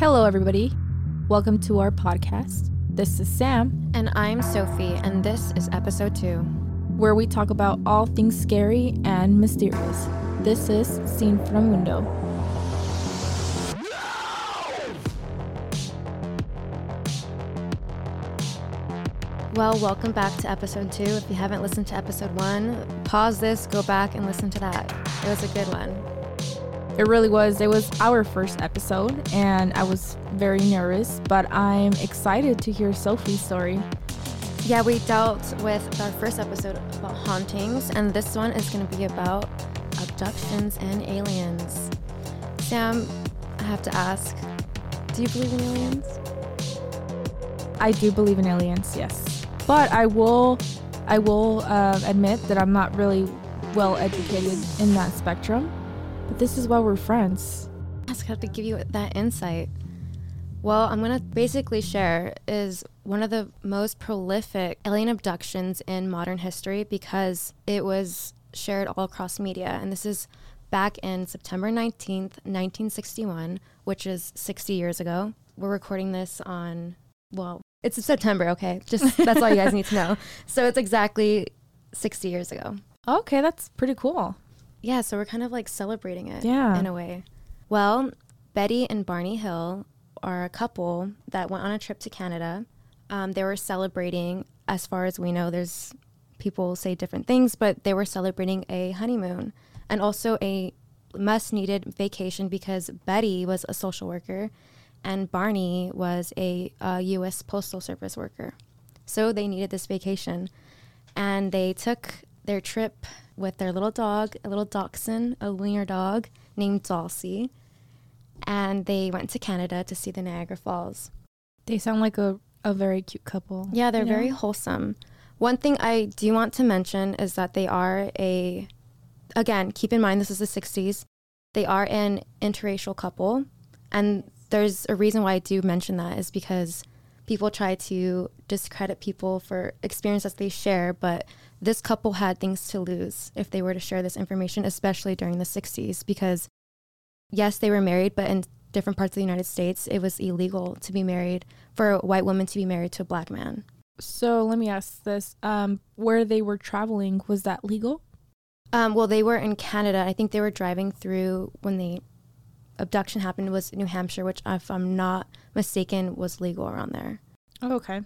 Hello, everybody. Welcome to our podcast. This is Sam, And I'm Sophie, and this is episode two. where we talk about all things scary and mysterious. This is Scene from Window. Well, welcome back to episode two. If you haven't listened to episode one, pause this, go back and listen to that. It was a good one. It really was. It was our first episode, and I was very nervous, but I'm excited to hear Sophie's story. Yeah, we dealt with our first episode about hauntings, and this one is going to be about abductions and aliens. Sam, I have to ask do you believe in aliens? I do believe in aliens, yes, but I will, I will uh, admit that I'm not really well educated in that spectrum. But this is why we're friends. I just have to give you that insight. Well, I'm going to basically share is one of the most prolific alien abductions in modern history because it was shared all across media. And this is back in September 19th, 1961, which is 60 years ago. We're recording this on, well, it's September, okay? Just that's all you guys need to know. So it's exactly 60 years ago. Okay, that's pretty cool. Yeah, so we're kind of like celebrating it Yeah. in a way. Well, Betty and Barney Hill are a couple that went on a trip to Canada. Um, they were celebrating, as far as we know, there's people say different things, but they were celebrating a honeymoon and also a must needed vacation because Betty was a social worker and Barney was a, uh U.S. Postal Service worker. So they needed this vacation. And they took their trip with their little dog, a little dachshund, a wiener dog named Delsey. And they went to Canada to see the Niagara Falls. They sound like a, a very cute couple. Yeah, they're you know? very wholesome. One thing I do want to mention is that they are a, again, keep in mind this is the 60s. They are an interracial couple. And there's a reason why I do mention that is because people try to discredit people for experiences they share, but this couple had things to lose if they were to share this information, especially during the 60s, because yes, they were married, but in different parts of the United States, it was illegal to be married for a white woman to be married to a black man. So let me ask this: um, where they were traveling was that legal? Um, well, they were in Canada. I think they were driving through when the abduction happened was New Hampshire, which, if I'm not mistaken, was legal around there. Okay.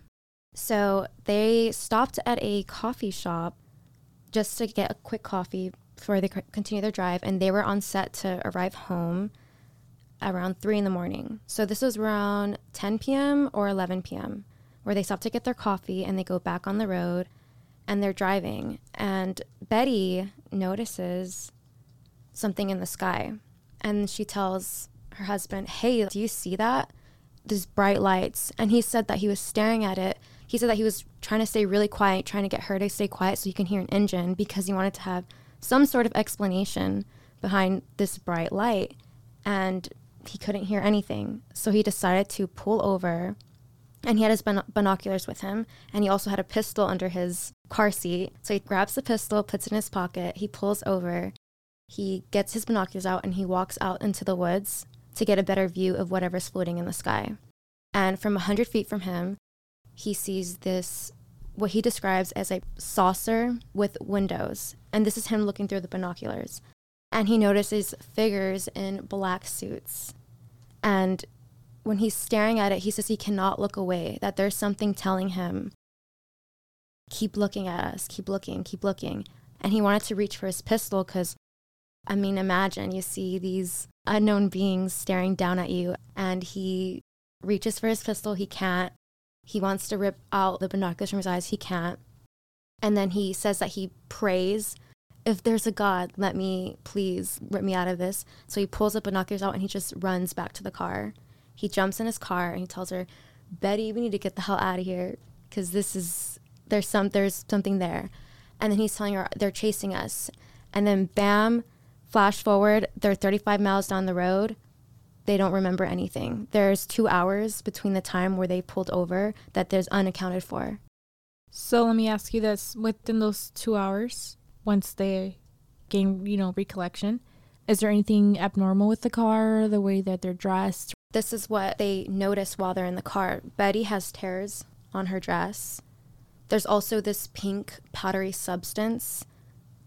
So they stopped at a coffee shop just to get a quick coffee before they continue their drive, and they were on set to arrive home around three in the morning. So this was around 10 p.m. or 11 p.m. where they stop to get their coffee and they go back on the road and they're driving. And Betty notices something in the sky, and she tells her husband, "Hey, do you see that?" these bright lights and he said that he was staring at it he said that he was trying to stay really quiet trying to get her to stay quiet so he can hear an engine because he wanted to have some sort of explanation behind this bright light and he couldn't hear anything so he decided to pull over and he had his bin- binoculars with him and he also had a pistol under his car seat so he grabs the pistol puts it in his pocket he pulls over he gets his binoculars out and he walks out into the woods to get a better view of whatever's floating in the sky. And from 100 feet from him, he sees this, what he describes as a saucer with windows. And this is him looking through the binoculars. And he notices figures in black suits. And when he's staring at it, he says he cannot look away, that there's something telling him, keep looking at us, keep looking, keep looking. And he wanted to reach for his pistol because I mean, imagine you see these unknown beings staring down at you, and he reaches for his pistol. He can't. He wants to rip out the binoculars from his eyes. He can't. And then he says that he prays, If there's a God, let me please rip me out of this. So he pulls the binoculars out and he just runs back to the car. He jumps in his car and he tells her, Betty, we need to get the hell out of here because this is, there's, some, there's something there. And then he's telling her, They're chasing us. And then, bam, Flash forward, they're 35 miles down the road. They don't remember anything. There's two hours between the time where they pulled over that there's unaccounted for. So let me ask you this: within those two hours, once they gain, you know, recollection, is there anything abnormal with the car, the way that they're dressed, this is what they notice while they're in the car. Betty has tears on her dress. There's also this pink powdery substance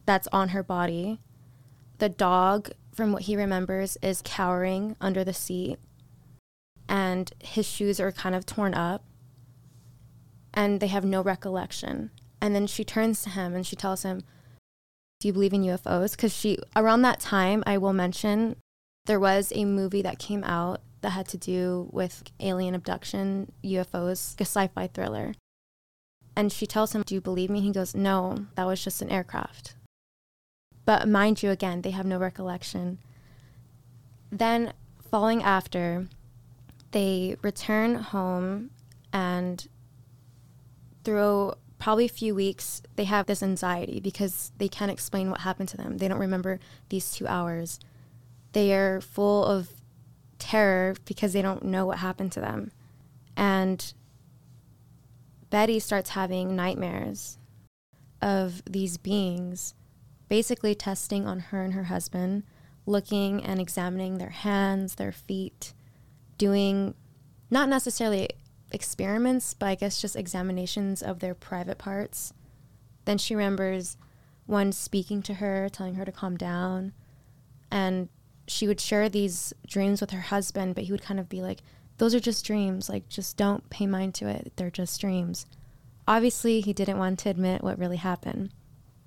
that's on her body. The dog, from what he remembers, is cowering under the seat, and his shoes are kind of torn up, and they have no recollection. And then she turns to him and she tells him, Do you believe in UFOs? Because she, around that time, I will mention, there was a movie that came out that had to do with alien abduction, UFOs, a sci fi thriller. And she tells him, Do you believe me? He goes, No, that was just an aircraft. But mind you, again, they have no recollection. Then, following after, they return home and through probably a few weeks, they have this anxiety because they can't explain what happened to them. They don't remember these two hours. They are full of terror because they don't know what happened to them. And Betty starts having nightmares of these beings basically testing on her and her husband, looking and examining their hands, their feet, doing not necessarily experiments, but I guess just examinations of their private parts. Then she remembers one speaking to her, telling her to calm down. And she would share these dreams with her husband, but he would kind of be like, those are just dreams. Like, just don't pay mind to it. They're just dreams. Obviously, he didn't want to admit what really happened.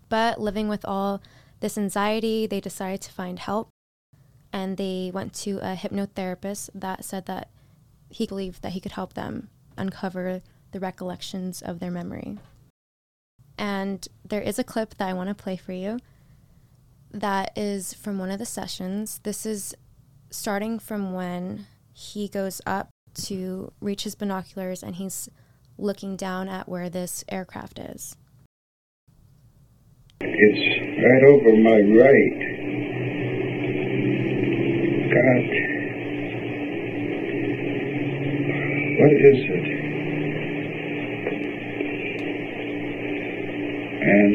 But living with all this anxiety, they decided to find help. And they went to a hypnotherapist that said that he believed that he could help them uncover the recollections of their memory. And there is a clip that I want to play for you that is from one of the sessions. This is starting from when he goes up to reach his binoculars and he's looking down at where this aircraft is. It's right over my right. God. What is it? And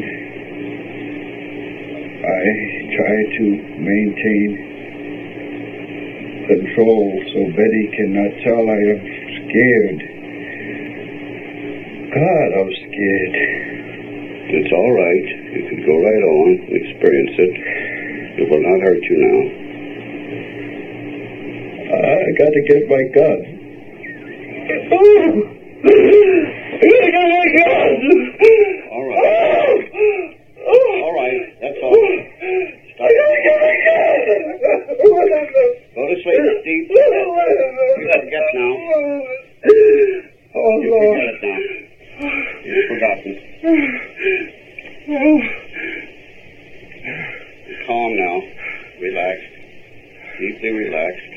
I try to maintain control so Betty cannot tell I am scared. God, I'm scared. It's all right. Go right on, experience it. It will not hurt you now. I got to get my gun. All right. All right. That's all. Stop. Go to sleep, Steve. You got to get now. Oh, You Lord. forgot it now. You've forgotten. Calm now. Relaxed. Deeply relaxed.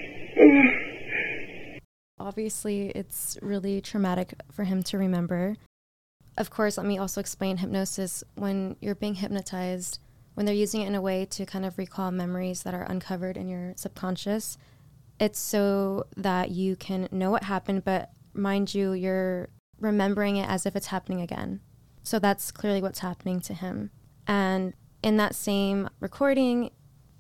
Obviously, it's really traumatic for him to remember. Of course, let me also explain hypnosis. When you're being hypnotized, when they're using it in a way to kind of recall memories that are uncovered in your subconscious, it's so that you can know what happened, but mind you, you're remembering it as if it's happening again. So that's clearly what's happening to him. And in that same recording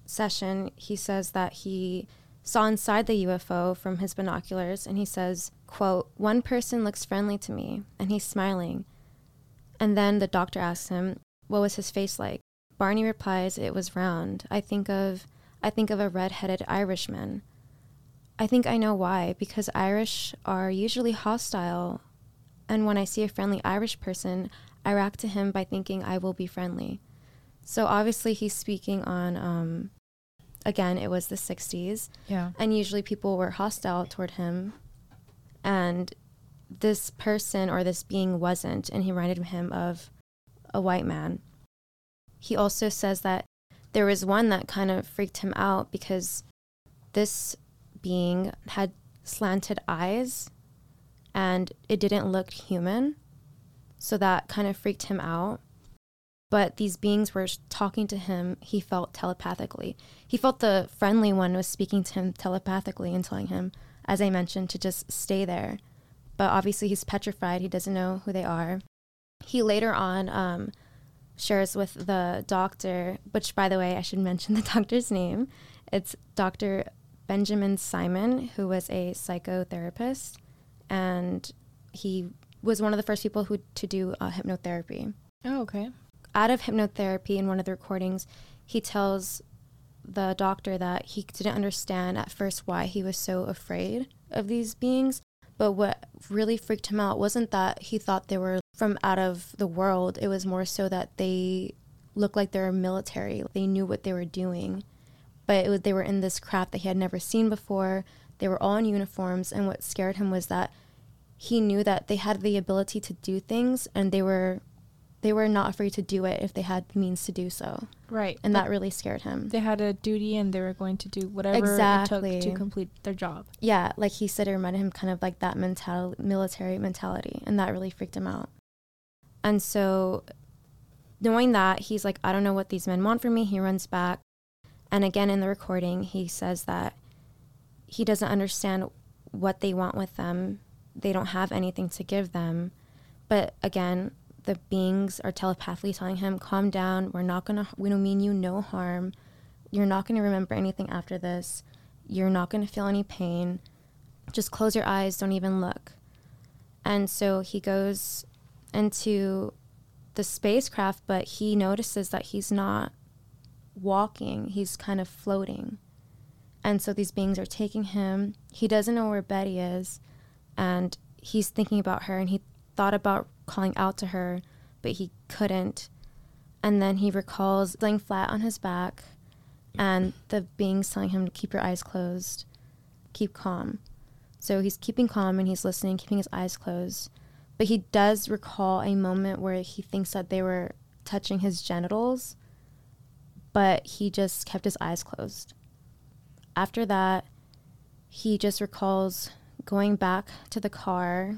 session, he says that he saw inside the UFO from his binoculars and he says, quote, one person looks friendly to me and he's smiling. And then the doctor asks him, what was his face like? Barney replies, it was round. I think of I think of a red-headed Irishman. I think I know why because Irish are usually hostile and when I see a friendly Irish person, I react to him by thinking I will be friendly. So obviously he's speaking on um again, it was the 60s Yeah. and usually people were hostile toward him. And this person or this being wasn't and he reminded him of a white man. He also says that there was one that kind of freaked him out because this being had slanted eyes and it didn't look human. So that kind of freaked him out but these beings were talking to him he felt telepathically he felt the friendly one was speaking to him telepathically and telling him as i mentioned to just stay there but obviously he's petrified he doesn't know who they are he later on um, shares with the doctor which by the way i should mention the doctor's name it's dr Benjamin Simon, who was a psychotherapist, and he was one of the first people who to do uh, hypnotherapy. Oh, okay. Out of hypnotherapy, in one of the recordings, he tells the doctor that he didn't understand at first why he was so afraid of these beings. But what really freaked him out wasn't that he thought they were from out of the world. It was more so that they looked like they were military. They knew what they were doing. But was, they were in this craft that he had never seen before. They were all in uniforms. And what scared him was that he knew that they had the ability to do things and they were they were not afraid to do it if they had means to do so. Right. And that really scared him. They had a duty and they were going to do whatever it took to complete their job. Yeah, like he said, it reminded him kind of like that mental military mentality, and that really freaked him out. And so, knowing that, he's like, I don't know what these men want from me. He runs back, and again in the recording, he says that he doesn't understand what they want with them. They don't have anything to give them. But again, the beings are telepathically telling him, "Calm down. We're not gonna. We don't mean you no harm. You're not gonna remember anything after this. You're not gonna feel any pain. Just close your eyes. Don't even look." And so he goes into the spacecraft, but he notices that he's not walking. He's kind of floating. And so these beings are taking him. He doesn't know where Betty is, and he's thinking about her, and he thought about calling out to her, but he couldn't. And then he recalls laying flat on his back, and the beings telling him to keep your eyes closed, keep calm. So he's keeping calm and he's listening, keeping his eyes closed. But he does recall a moment where he thinks that they were touching his genitals, but he just kept his eyes closed. After that, he just recalls going back to the car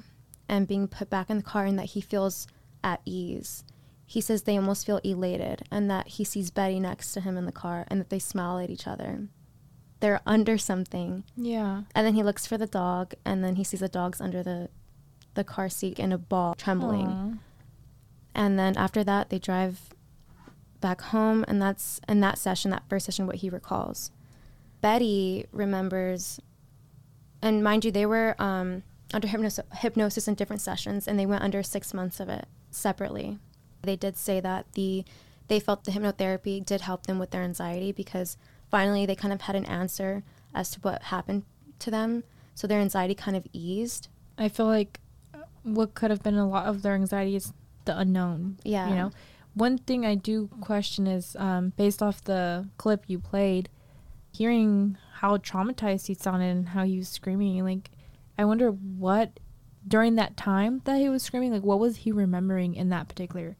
and being put back in the car and that he feels at ease. He says they almost feel elated and that he sees Betty next to him in the car and that they smile at each other. They're under something. Yeah. And then he looks for the dog and then he sees the dog's under the the car seat in a ball trembling. Aw. And then after that they drive back home and that's in that session, that first session what he recalls. Betty remembers and mind you they were um, under hypnosis, hypnosis in different sessions and they went under 6 months of it separately. They did say that the they felt the hypnotherapy did help them with their anxiety because finally they kind of had an answer as to what happened to them. So their anxiety kind of eased. I feel like what could have been a lot of their anxiety is the unknown. Yeah. You know, one thing I do question is um, based off the clip you played, hearing how traumatized he sounded and how he was screaming. Like, I wonder what during that time that he was screaming, like, what was he remembering in that particular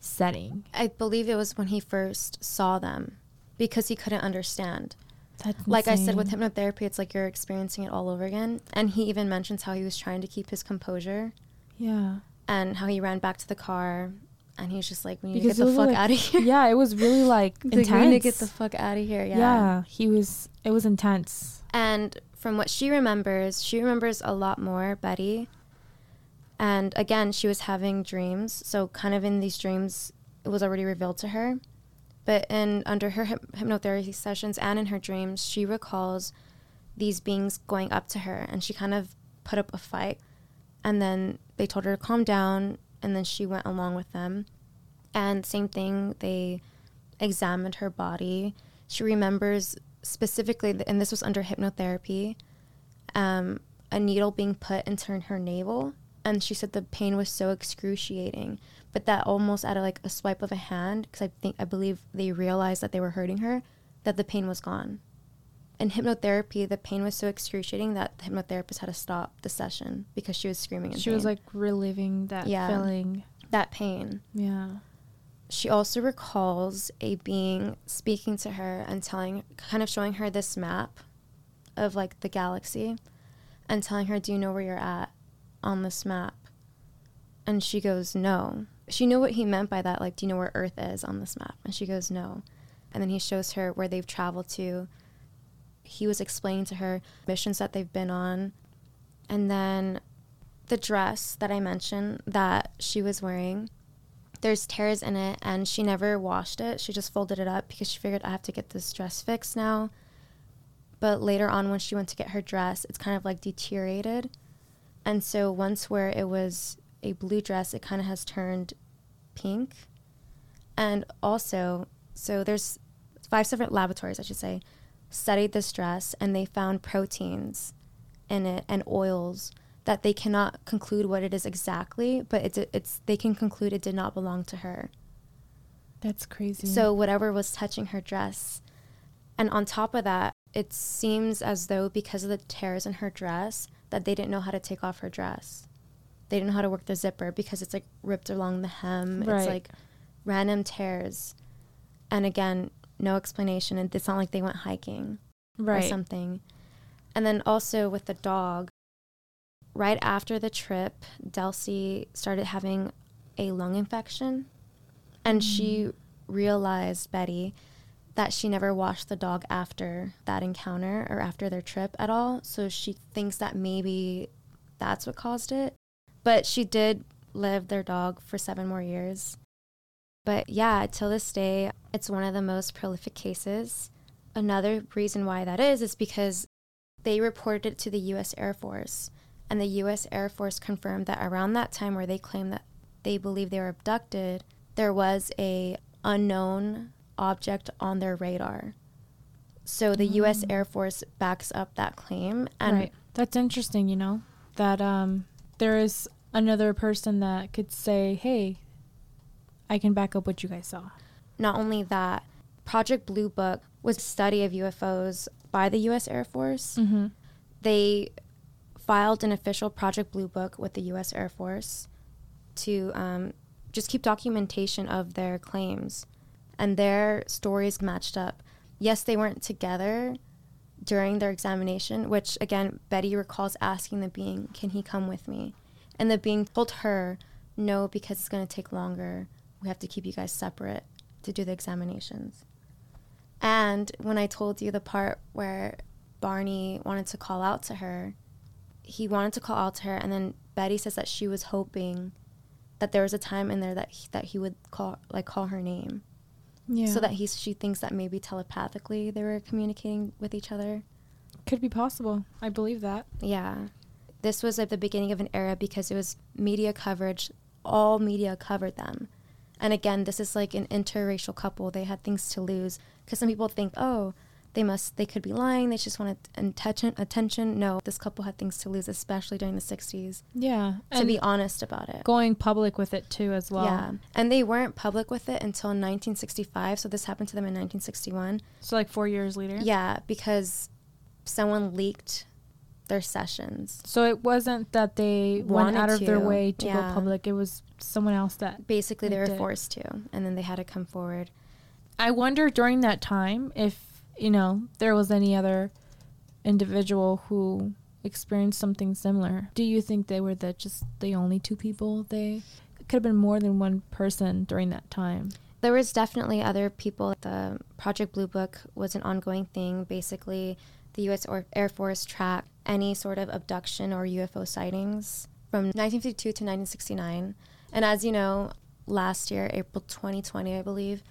setting? I believe it was when he first saw them because he couldn't understand. That's Like I said, with hypnotherapy, it's like you're experiencing it all over again. And he even mentions how he was trying to keep his composure yeah, and how he ran back to the car and he was just like, we need Because to get the fuck like- out of here. yeah, it was really like He's intense. like, we need to get the fuck out of here. yeah. Yeah. he was. It was intense. And from what she remembers, she remembers a lot more, Betty. And again, she was having dreams. So, kind of in these dreams, it was already revealed to her. But in under her hyp- hypnotherapy sessions and in her dreams, she recalls these beings going up to her and she kind of put up a fight. And then they told her to calm down. And then she went along with them. And same thing, they examined her body. She remembers specifically, and this was under hypnotherapy, um, a needle being put into her navel. And she said the pain was so excruciating, but that almost at a, like a swipe of a hand, because I think I believe they realized that they were hurting her, that the pain was gone. In hypnotherapy, the pain was so excruciating that the hypnotherapist had to stop the session because she was screaming. In She was like reliving that Yeah. feeling. that pain. Yeah. She also recalls a being speaking to her and telling kind of showing her this map of like the galaxy and telling her do you know where you're at on this map? And she goes no. She knew what he meant by that like do you know where earth is on this map? And she goes no. And then he shows her where they've traveled to. He was explaining to her missions that they've been on. And then the dress that i mentioned that she was wearing there's tears in it and she never washed it. She just folded it up because she figured I have to get this dress fixed now. But later on, when she went to get her dress, it's kind of like deteriorated. And so once where it was a blue dress, it kind of has turned pink. And also, so there's five separate laboratories, I should say, studied this dress and they found proteins in it and oils that they cannot conclude what it is exactly, but it's it's they can conclude it did not belong to her. That's crazy. So whatever was touching her dress. And on top of that, it seems as though because of the tears in her dress that they didn't know how to take off her dress. They didn't know how to work the zipper because it's like ripped along the hem. Right. It's like random tears. And again, no explanation. And it's not like they went hiking or right. something. And then also with the dog, right after the trip, Delsey started having a lung infection. And she mm. realized, Betty, that she never washed the dog after that encounter or after their trip at all. So she thinks that maybe that's what caused it. But she did live their dog for seven more years. But yeah, till this day, it's one of the most prolific cases. Another reason why that is is because they reported it to the US Air Force, and the US Air Force confirmed that around that time where they claimed that they believe they were abducted, there was a unknown object on their radar. So the US Air Force backs up that claim and right. That's interesting, you know, that um, there is another person that could say, hey, I can back up what you guys saw. not only that, Project Blue Book was a study of UFOs by the US Air Force. Mm-hmm. they filed an official Project Blue Book with the U.S. Air Force to um, just keep documentation of their claims, and their stories matched up. Yes, they weren't together during their examination, which again, Betty recalls asking the being, "Can he come with me?" And the being told her, "No, because it's going to take longer. We have to keep you guys separate to do the examinations." And when I told you the part where Barney wanted to call out to her, he wanted to call out to her, and then Betty says that she was hoping that there was a time in there that he, that he would call like call her name, Yeah. so that he she thinks that maybe telepathically they were communicating with each other. could be possible. I believe that. Yeah, this was at the beginning of an era because it was media coverage. All media covered them, and again, this is like an interracial couple. They had things to lose because some people think, oh, they must, they could be lying. They just wanted attention. Attention. No, this couple had things to lose, especially during the '60s. Yeah. To be honest about it. going public with it too as well. Yeah, and they weren't public with it until 1965. So this happened to them in 1961. So like four years later. Yeah, because someone leaked their sessions. So it wasn't that they went out of their way to yeah. go public. It was someone else that. Basically, they They were did. forced to, and then they had to come forward. I wonder during that time if you know there was any other individual who experienced something similar. Do you think they were the just the only two people? They could have been more than one person during that time. There was definitely other people. The Project Blue Book was an ongoing thing. Basically, the U.S. Air Force tracked any sort of abduction or UFO sightings from 1952 to 1969. And as you know, last year, April 2020, I believe,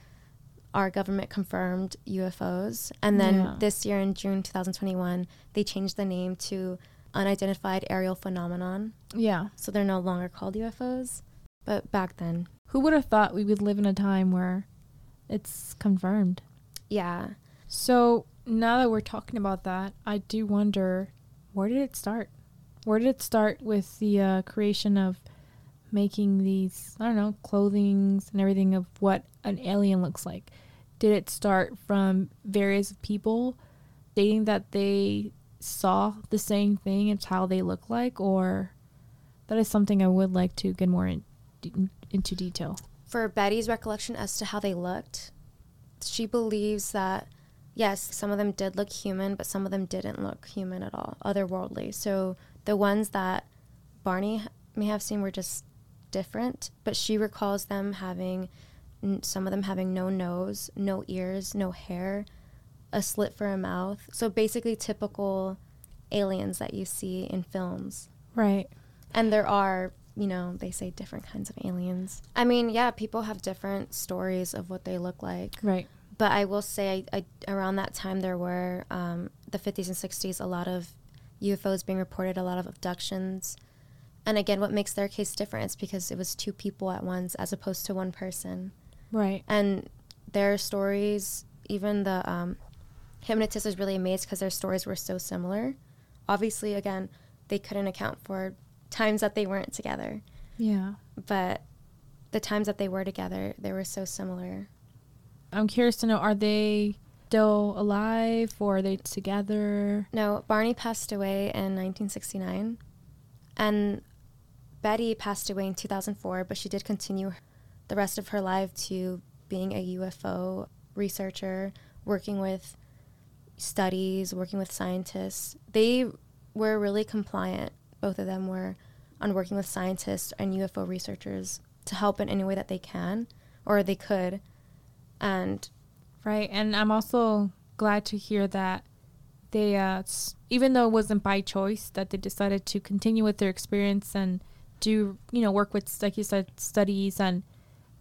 our government confirmed UFOs. And then Yeah. this year, in June 2021, they changed the name to Unidentified Aerial Phenomenon. Yeah. So they're no longer called UFOs. But back then, Who would have thought we would live in a time where it's confirmed? yeah. So now that we're talking about that, I do wonder where did it start? Where did it start with the uh, creation of making these, I don't know, clothings and everything of what an alien looks like? Did it start from various people stating that they saw the same thing as how they look like? Or that is something I would like to get more in, into detail. for Betty's recollection as to how they looked, she believes that yes, some of them did look human, but some of them didn't look human at all, otherworldly. So the ones that Barney may have seen were just different, but she recalls them having n- some of them having no nose, no ears, no hair, a slit for a mouth. So basically typical aliens that you see in films. Right. And there are, you know, they say different kinds of aliens. I mean, yeah, people have different stories of what they look like. Right. But I will say, I, I, around that time, there were um, the 50s and 60s, a lot of UFOs being reported, a lot of abductions. And again, what makes their case different is because it was two people at once as opposed to one person. Right. And their stories, even the um, hypnotist was really amazed because their stories were so similar. Obviously, again, they couldn't account for times that they weren't together. Yeah. But the times that they were together, they were so similar. I'm curious to know are they still alive or are they together? No, Barney passed away in 1969. And Betty passed away in 2004, but she did continue the rest of her life to being a UFO researcher, working with studies, working with scientists. They were really compliant, both of them were, on working with scientists and UFO researchers to help in any way that they can or they could. And right, and I'm also glad to hear that they uh even though it wasn't by choice that they decided to continue with their experience and do, you know, work with like you said studies and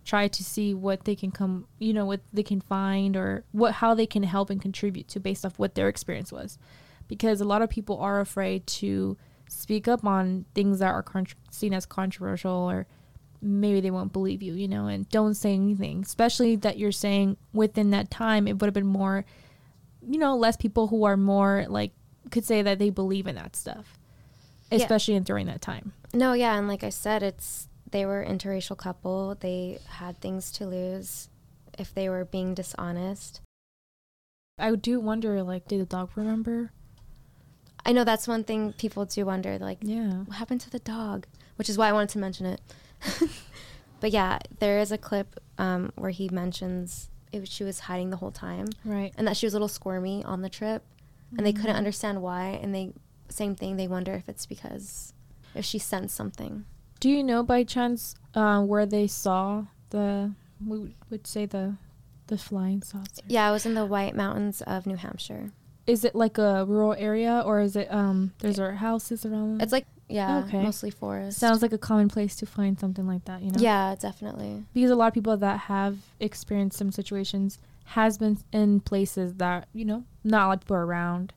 try to see what they can come, you know, what they can find or what how they can help and contribute to based off what their experience was. Because a lot of people are afraid to speak up on things that are con- seen as controversial or maybe they won't believe you, you know, and don't say anything. Especially that you're saying within that time, it would have been more, you know, less people who are more like could say that they believe in that stuff, especially yeah. in, during that time. No, yeah, and like I said, it's they were interracial couple. They had things to lose if they were being dishonest. I do wonder, like, did the dog remember? I know that's one thing people do wonder, like, yeah, what happened to the dog? Which is why I wanted to mention it. but yeah, there is a clip um, where he mentions it, she was hiding the whole time, right, and that she was a little squirmy on the trip, mm-hmm. and they couldn't mm-hmm. understand why. And they same thing, they wonder if it's because if she sensed something. Do you know by chance uh, where they saw the we would say the the flying saucer? Yeah, it was in the White Mountains of New Hampshire. Is it like a rural area or is it um there's our houses around? It's like yeah, okay. mostly forest. Sounds like a common place to find something like that, you know? Yeah, definitely. Because a lot of people that have experienced some situations has been in places that, you know, not a lot of people are around.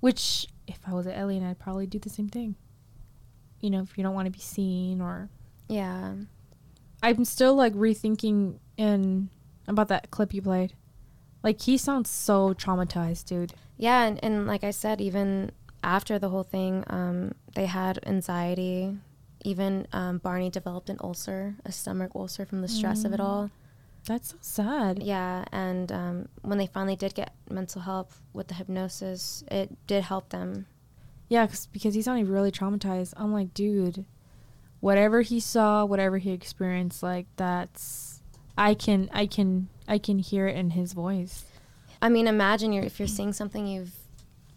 Which if I was an alien I'd probably do the same thing. You know, if you don't want to be seen or Yeah. I'm still like rethinking in about that clip you played. Like he sounds so traumatized, dude. Yeah, and, and like I said, even after the whole thing, um, they had anxiety. Even um, Barney developed an ulcer, a stomach ulcer from the stress mm. of it mm. all. That's so sad. Yeah, and um, when they finally did get mental help with the hypnosis, it did help them. Yeah, cause, because he sounded really traumatized. I'm like, dude, whatever he saw, whatever he experienced, like that's, I can, I can, I can hear it in his voice. I mean, imagine you're if you're seeing something you've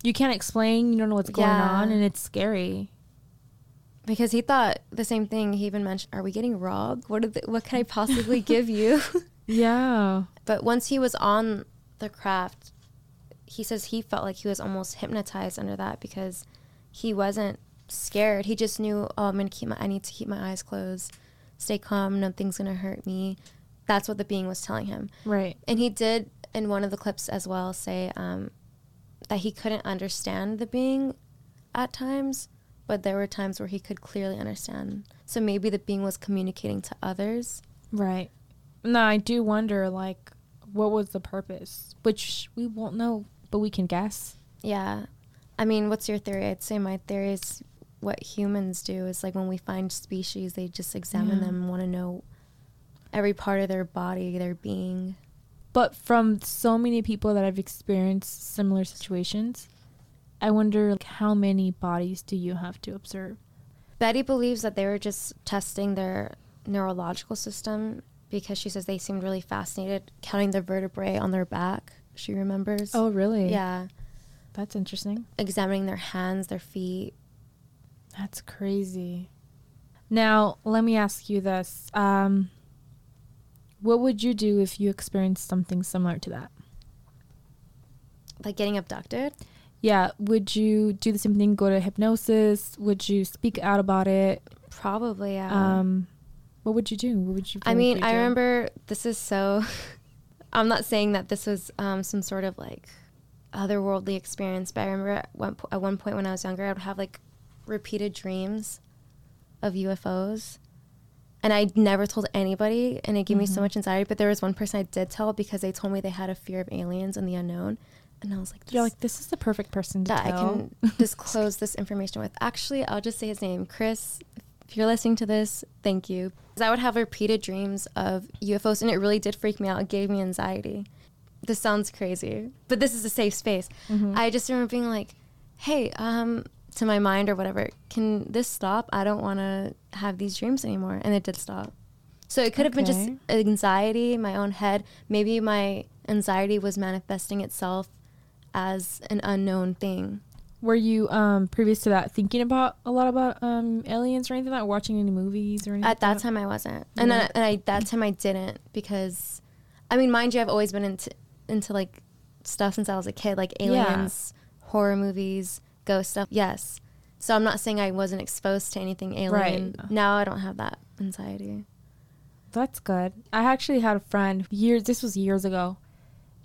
you can't explain, you don't know what's going yeah. on, and it's scary. Because he thought the same thing. He even mentioned, "Are we getting robbed? What the, what can I possibly give you?" Yeah. But once he was on the craft, he says he felt like he was almost hypnotized under that because he wasn't scared. He just knew, oh, I'm gonna keep my. I need to keep my eyes closed, stay calm. Nothing's gonna hurt me. That's what the being was telling him. Right. And he did in one of the clips as well say, um, that he couldn't understand the being at times, but there were times where he could clearly understand. So maybe the being was communicating to others. Right. No, I do wonder, like, what was the purpose? Which we won't know, but we can guess. Yeah. I mean, what's your theory? I'd say my theory is what humans do is like when we find species, they just examine yeah. them and want to know every part of their body, their being. But from so many people that I've experienced similar situations, I wonder like, how many bodies do you have to observe? Betty believes that they were just testing their neurological system because she says they seemed really fascinated counting the vertebrae on their back. She remembers. Oh, really? Yeah. That's interesting. Examining their hands, their feet. That's crazy. Now, let me ask you this. Um, what would you do if you experienced something similar to that? Like getting abducted? Yeah. Would you do the same thing? Go to hypnosis? Would you speak out about it? Probably, yeah. Um, what would you do? What would you? I mean, I remember this is so. I'm not saying that this was um, some sort of like otherworldly experience, but I remember at one, po- at one point when I was younger, I would have like repeated dreams of UFOs. And I never told anybody, and it gave me so much anxiety. But there was one person I did tell because they told me they had a fear of aliens and the unknown. And I was like, You're "This- like, this is the perfect person to that I can disclose this information with. Actually, I'll just say his name, Chris. If you're listening to this, thank you. 'Cause I would have repeated dreams of UFOs, and it really did freak me out. It gave me anxiety. This sounds crazy, but this is a safe space. I just remember being like, "Hey, um, to my mind or whatever, can this stop? I don't want to have these dreams anymore." And it did stop. So it could have been just anxiety in my own head. Maybe my anxiety was manifesting itself as an unknown thing. Were you um previous to that thinking about a lot about um aliens or anything like? Watching any movies or anything? At that like time, I wasn't, and Yeah. then and I that time I didn't because, I mean, mind you, I've always been into into like stuff since I was a kid, like aliens, horror movies, ghost stuff. Yes, so I'm not saying I wasn't exposed to anything alien. Right. Now I don't have that anxiety. That's good. I actually had a friend years. This was years ago.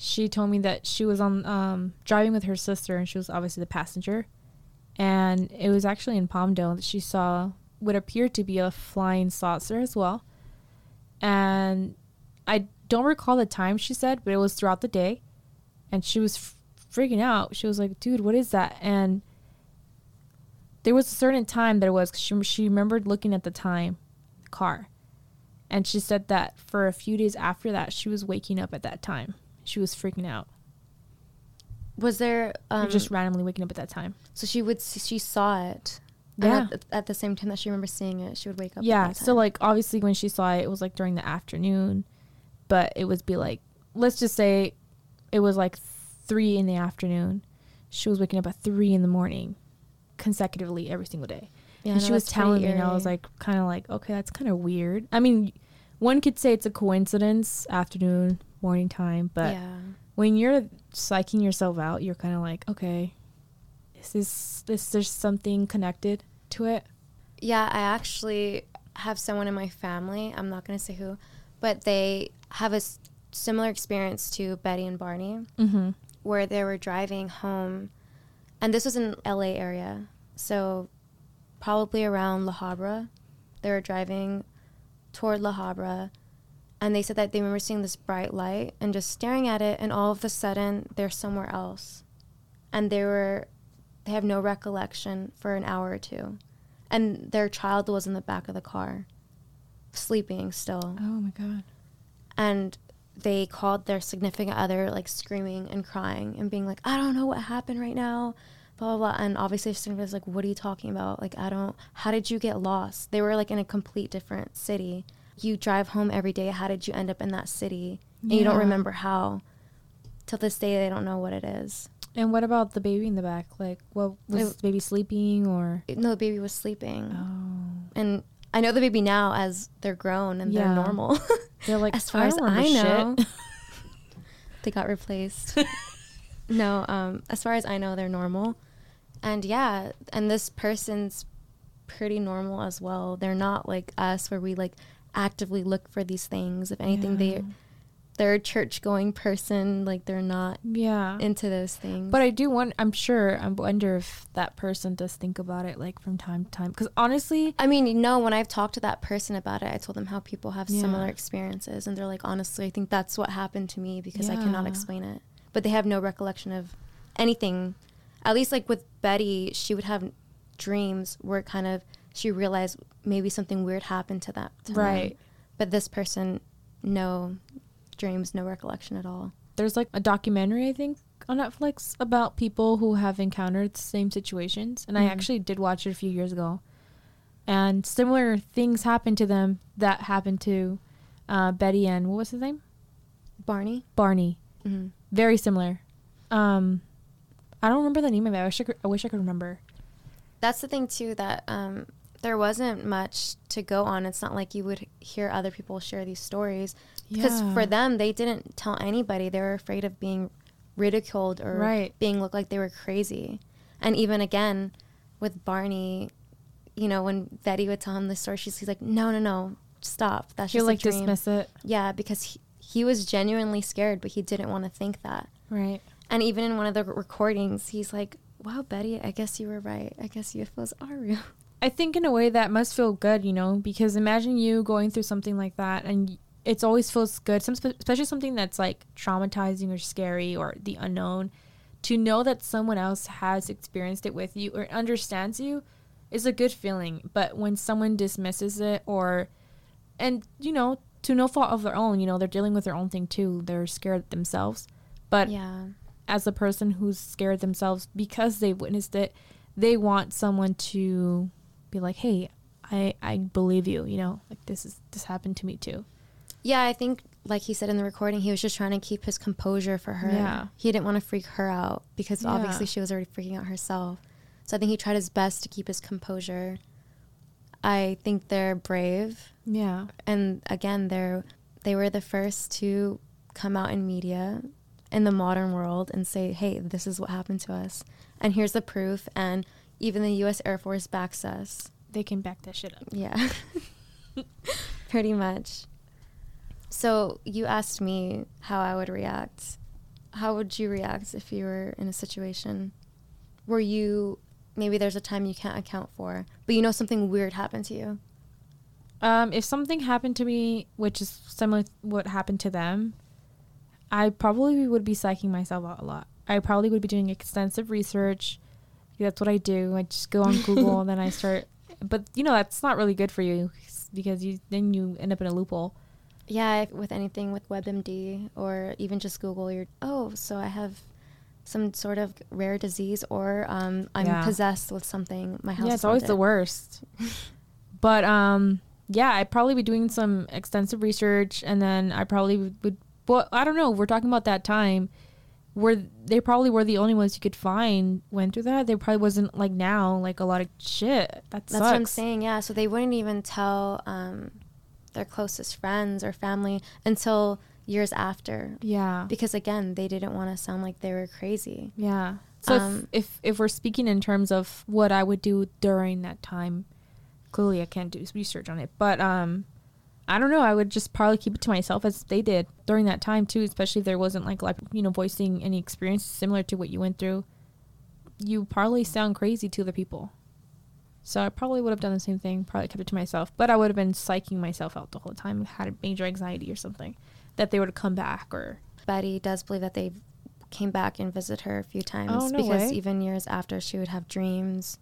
She told me that she was on um, driving with her sister, and she was obviously the passenger. And it was actually in Palmdale that she saw what appeared to be a flying saucer as well. And I don't recall the time she said, but it was throughout the day. And she was f- freaking out. She was like, "Dude, what is that?" And there was a certain time that it was. 'cause she she remembered looking at the time, the car and she said that for a few days after that, she was waking up at that time. She was freaking out. Was there um, just randomly waking up at that time. so she would she saw it? Yeah. At, at the same time that she remembers seeing it, she would wake up. at Yeah. So like obviously when she saw it, it was like during the afternoon, but it would be like let's just say it was like three in the afternoon. She was waking up at three in the morning, consecutively every single day. Yeah, and no, she was telling me, and I was like, kind of like, okay, that's kind of weird. I mean, one could say it's a coincidence, afternoon, morning time, but yeah. when you're psyching yourself out, you're kind of like, okay, is this is there something connected to it? Yeah, I actually have someone in my family. I'm not going to say who, but they have a s- similar experience to Betty and Barney, Mm-hmm. where they were driving home, and this was in LA area, so probably around La Habra. They were driving toward La Habra, and they said that they remember seeing this bright light and just staring at it, and all of a sudden they're somewhere else, and they were they have no recollection for an hour or two, and their child was in the back of the car, sleeping still. Oh my god. and they called their significant other like screaming and crying and being like i don't know what happened right now blah blah blah. And obviously significant was like what are you talking about? Like i don't how did you get lost? They were like in a complete different city you drive home every day how did you end up in that city and you don't remember how till this day they don't know what it is And what about the baby in the back? Like, what was It- the baby sleeping or? no the baby was sleeping Oh, and i know the baby now as they're grown and Yeah. they're normal they're like as far I as I know, they got replaced. no, um, as far as I know, they're normal, and yeah, and this person's pretty normal as well. They're not like us, where we like actively look for these things. If anything, Yeah. they they're a church going person. Like they're not yeah. into those things. But I do want. I'm sure. I wonder if that person does think about it like from time to time. Because honestly, I mean, you know, when I've talked to that person about it, I told them how people have Yeah. similar experiences, and they're like, honestly, I think that's what happened to me because I cannot explain it. But they have no recollection of anything. At least, like with Betty, she would have dreams where kind of she realized maybe something weird happened to that. Right. But this person, no dreams, no recollection at all. there's like a documentary I think on Netflix about people who have encountered the same situations, and I Mhm. actually did watch it a few years ago. And similar things happened to them that happened to uh, Betty and what was his name? Barney. Barney. hmm Very similar. Um, I don't remember the name of it. I wish I could, I wish I could remember. That's the thing too that um, there wasn't much to go on. It's not like you would hear other people share these stories because Yeah. for them they didn't tell anybody. They were afraid of being ridiculed or Right. being looked like they were crazy. And even again with Barney, you know, when Betty would tell him the story, she's he's like, no, no, no, stop. That's He'll just like a dream. dismiss it. Yeah, because he, he was genuinely scared, but he didn't want to think that. Right. And even in one of the recordings, he's like, "Wow, Betty, I guess you were right. I guess UFOs are real." I think in a way that must feel good, you know, because imagine you going through something like that and it's always feels good, some, especially something that's like traumatizing or scary or the unknown. To know that someone else has experienced it with you or understands you is a good feeling. But when someone dismisses it or, and you know, to no fault of their own, you know, they're dealing with their own thing too. They're scared themselves. But Yeah. as a person who's scared themselves because they witnessed it, they want someone to be like, "Hey, I I believe you." You know, like this is this happened to me too. Yeah, I think like he said in the recording, he was just trying to keep his composure for her. Yeah. He didn't want to freak her out because Yeah. obviously she was already freaking out herself. So I think he tried his best to keep his composure. I think they're brave Yeah. and again they're they were the first to come out in media in the modern world and say, "Hey, this is what happened to us." And here's the proof and even the US Air Force backs us. They can back that shit up. Yeah. Pretty much. So you asked me how I would react. How would you react if you were in a situation where you maybe there's a time you can't account for, but you know something weird happened to you? Um, if something happened to me, which is similar to what happened to them, I probably would be psyching myself out a lot. I probably would be doing extensive research. That's what I do. I just go on Google and then I start. But you know that's not really good for you because you then you end up in a loophole. Yeah, with anything with WebMD or even just Google, you're oh, so I have some sort of rare disease or um, I'm Yeah. possessed with something. My house. yeah, it's always the worst. but um, yeah, I'd probably be doing some extensive research, and then I probably would. would well, I don't know. We're talking about that time where they probably were the only ones you could find went through that. There probably wasn't like now, like a lot of shit. That That's what I'm saying. Yeah, so they wouldn't even tell um, their closest friends or family until years after, Yeah, because again, they didn't want to sound like they were crazy. yeah. So Um, if, if if we're speaking in terms of what I would do during that time, clearly I can't do research on it. But um, I don't know. I would just probably keep it to myself as they did during that time too. Especially if there wasn't like like you know voicing any experience similar to what you went through. You probably sound crazy to the people. So I probably would have done the same thing. Probably kept it to myself, but I would have been psyching myself out the whole time. Had major anxiety or something that they would come back or Betty does believe that they came back and visit her a few times Oh, no because way. even years after, she would have dreams,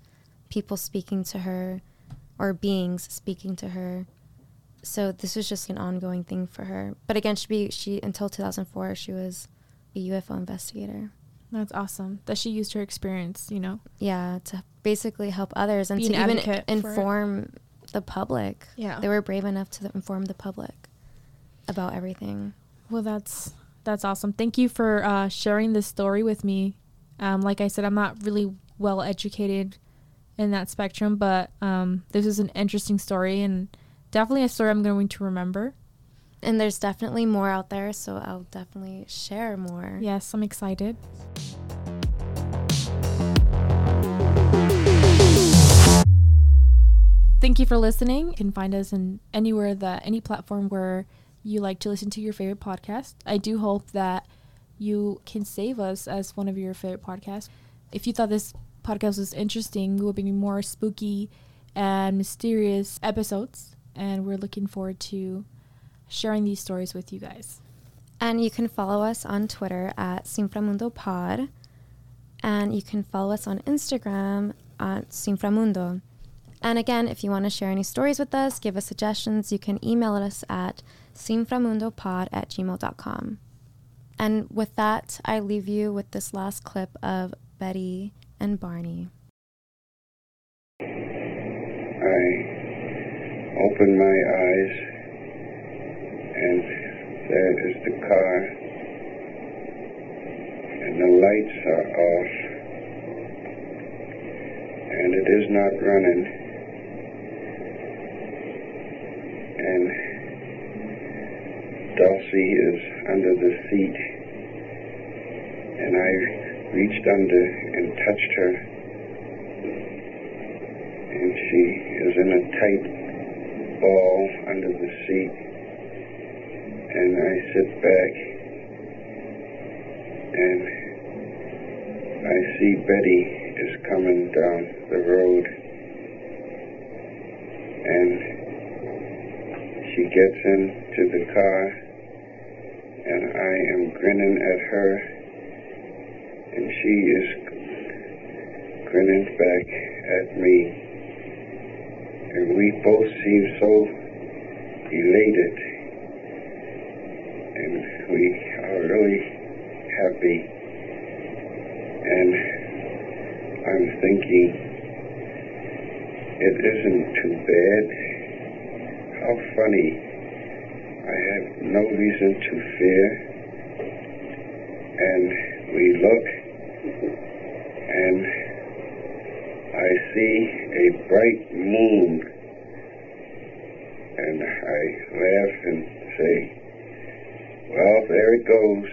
people speaking to her, or beings speaking to her. So this was just an ongoing thing for her. But again, she be she until 2004 she was a UFO investigator. that's awesome that she used her experience. You know. Yeah, to basically help others and Be to an even advocate for it. inform the public. Yeah. They were brave enough to inform the public about everything. Well, that's that's awesome. Thank you for uh, sharing this story with me. Um, like I said, I'm not really well educated in that spectrum, but um, this is an interesting story and definitely a story I'm going to remember. And there's definitely more out there, so I'll definitely share more. Yes, I'm excited. Thank you for listening. You can find us in anywhere that any platform where you like to listen to your favorite podcast. I do hope that you can save us as one of your favorite podcasts. If you thought this podcast was interesting, we will be more spooky and mysterious episodes, and we're looking forward to sharing these stories with you guys. And you can follow us on Twitter at Sinframundo Pod. And you can follow us on Instagram at Sinframundo. And again, if you want to share any stories with us, give us suggestions, you can email us at sinframundopod at gmail.com. And with that, I leave you with this last clip of Betty and Barney. I open my eyes, and there is the car, and the lights are off, and it is not running. And Delsey is under the seat, and I reached under and touched her and she is in a tight ball under the seat. and I sit back and I see Betty is coming down the road and she gets into the car and I am grinning at her and she is grinning back at me and we both seem so elated. And we are really happy. And I'm thinking it isn't too bad. How funny. I have no reason to fear. And we look. And I see a bright moon and I laugh and say, well, there it goes.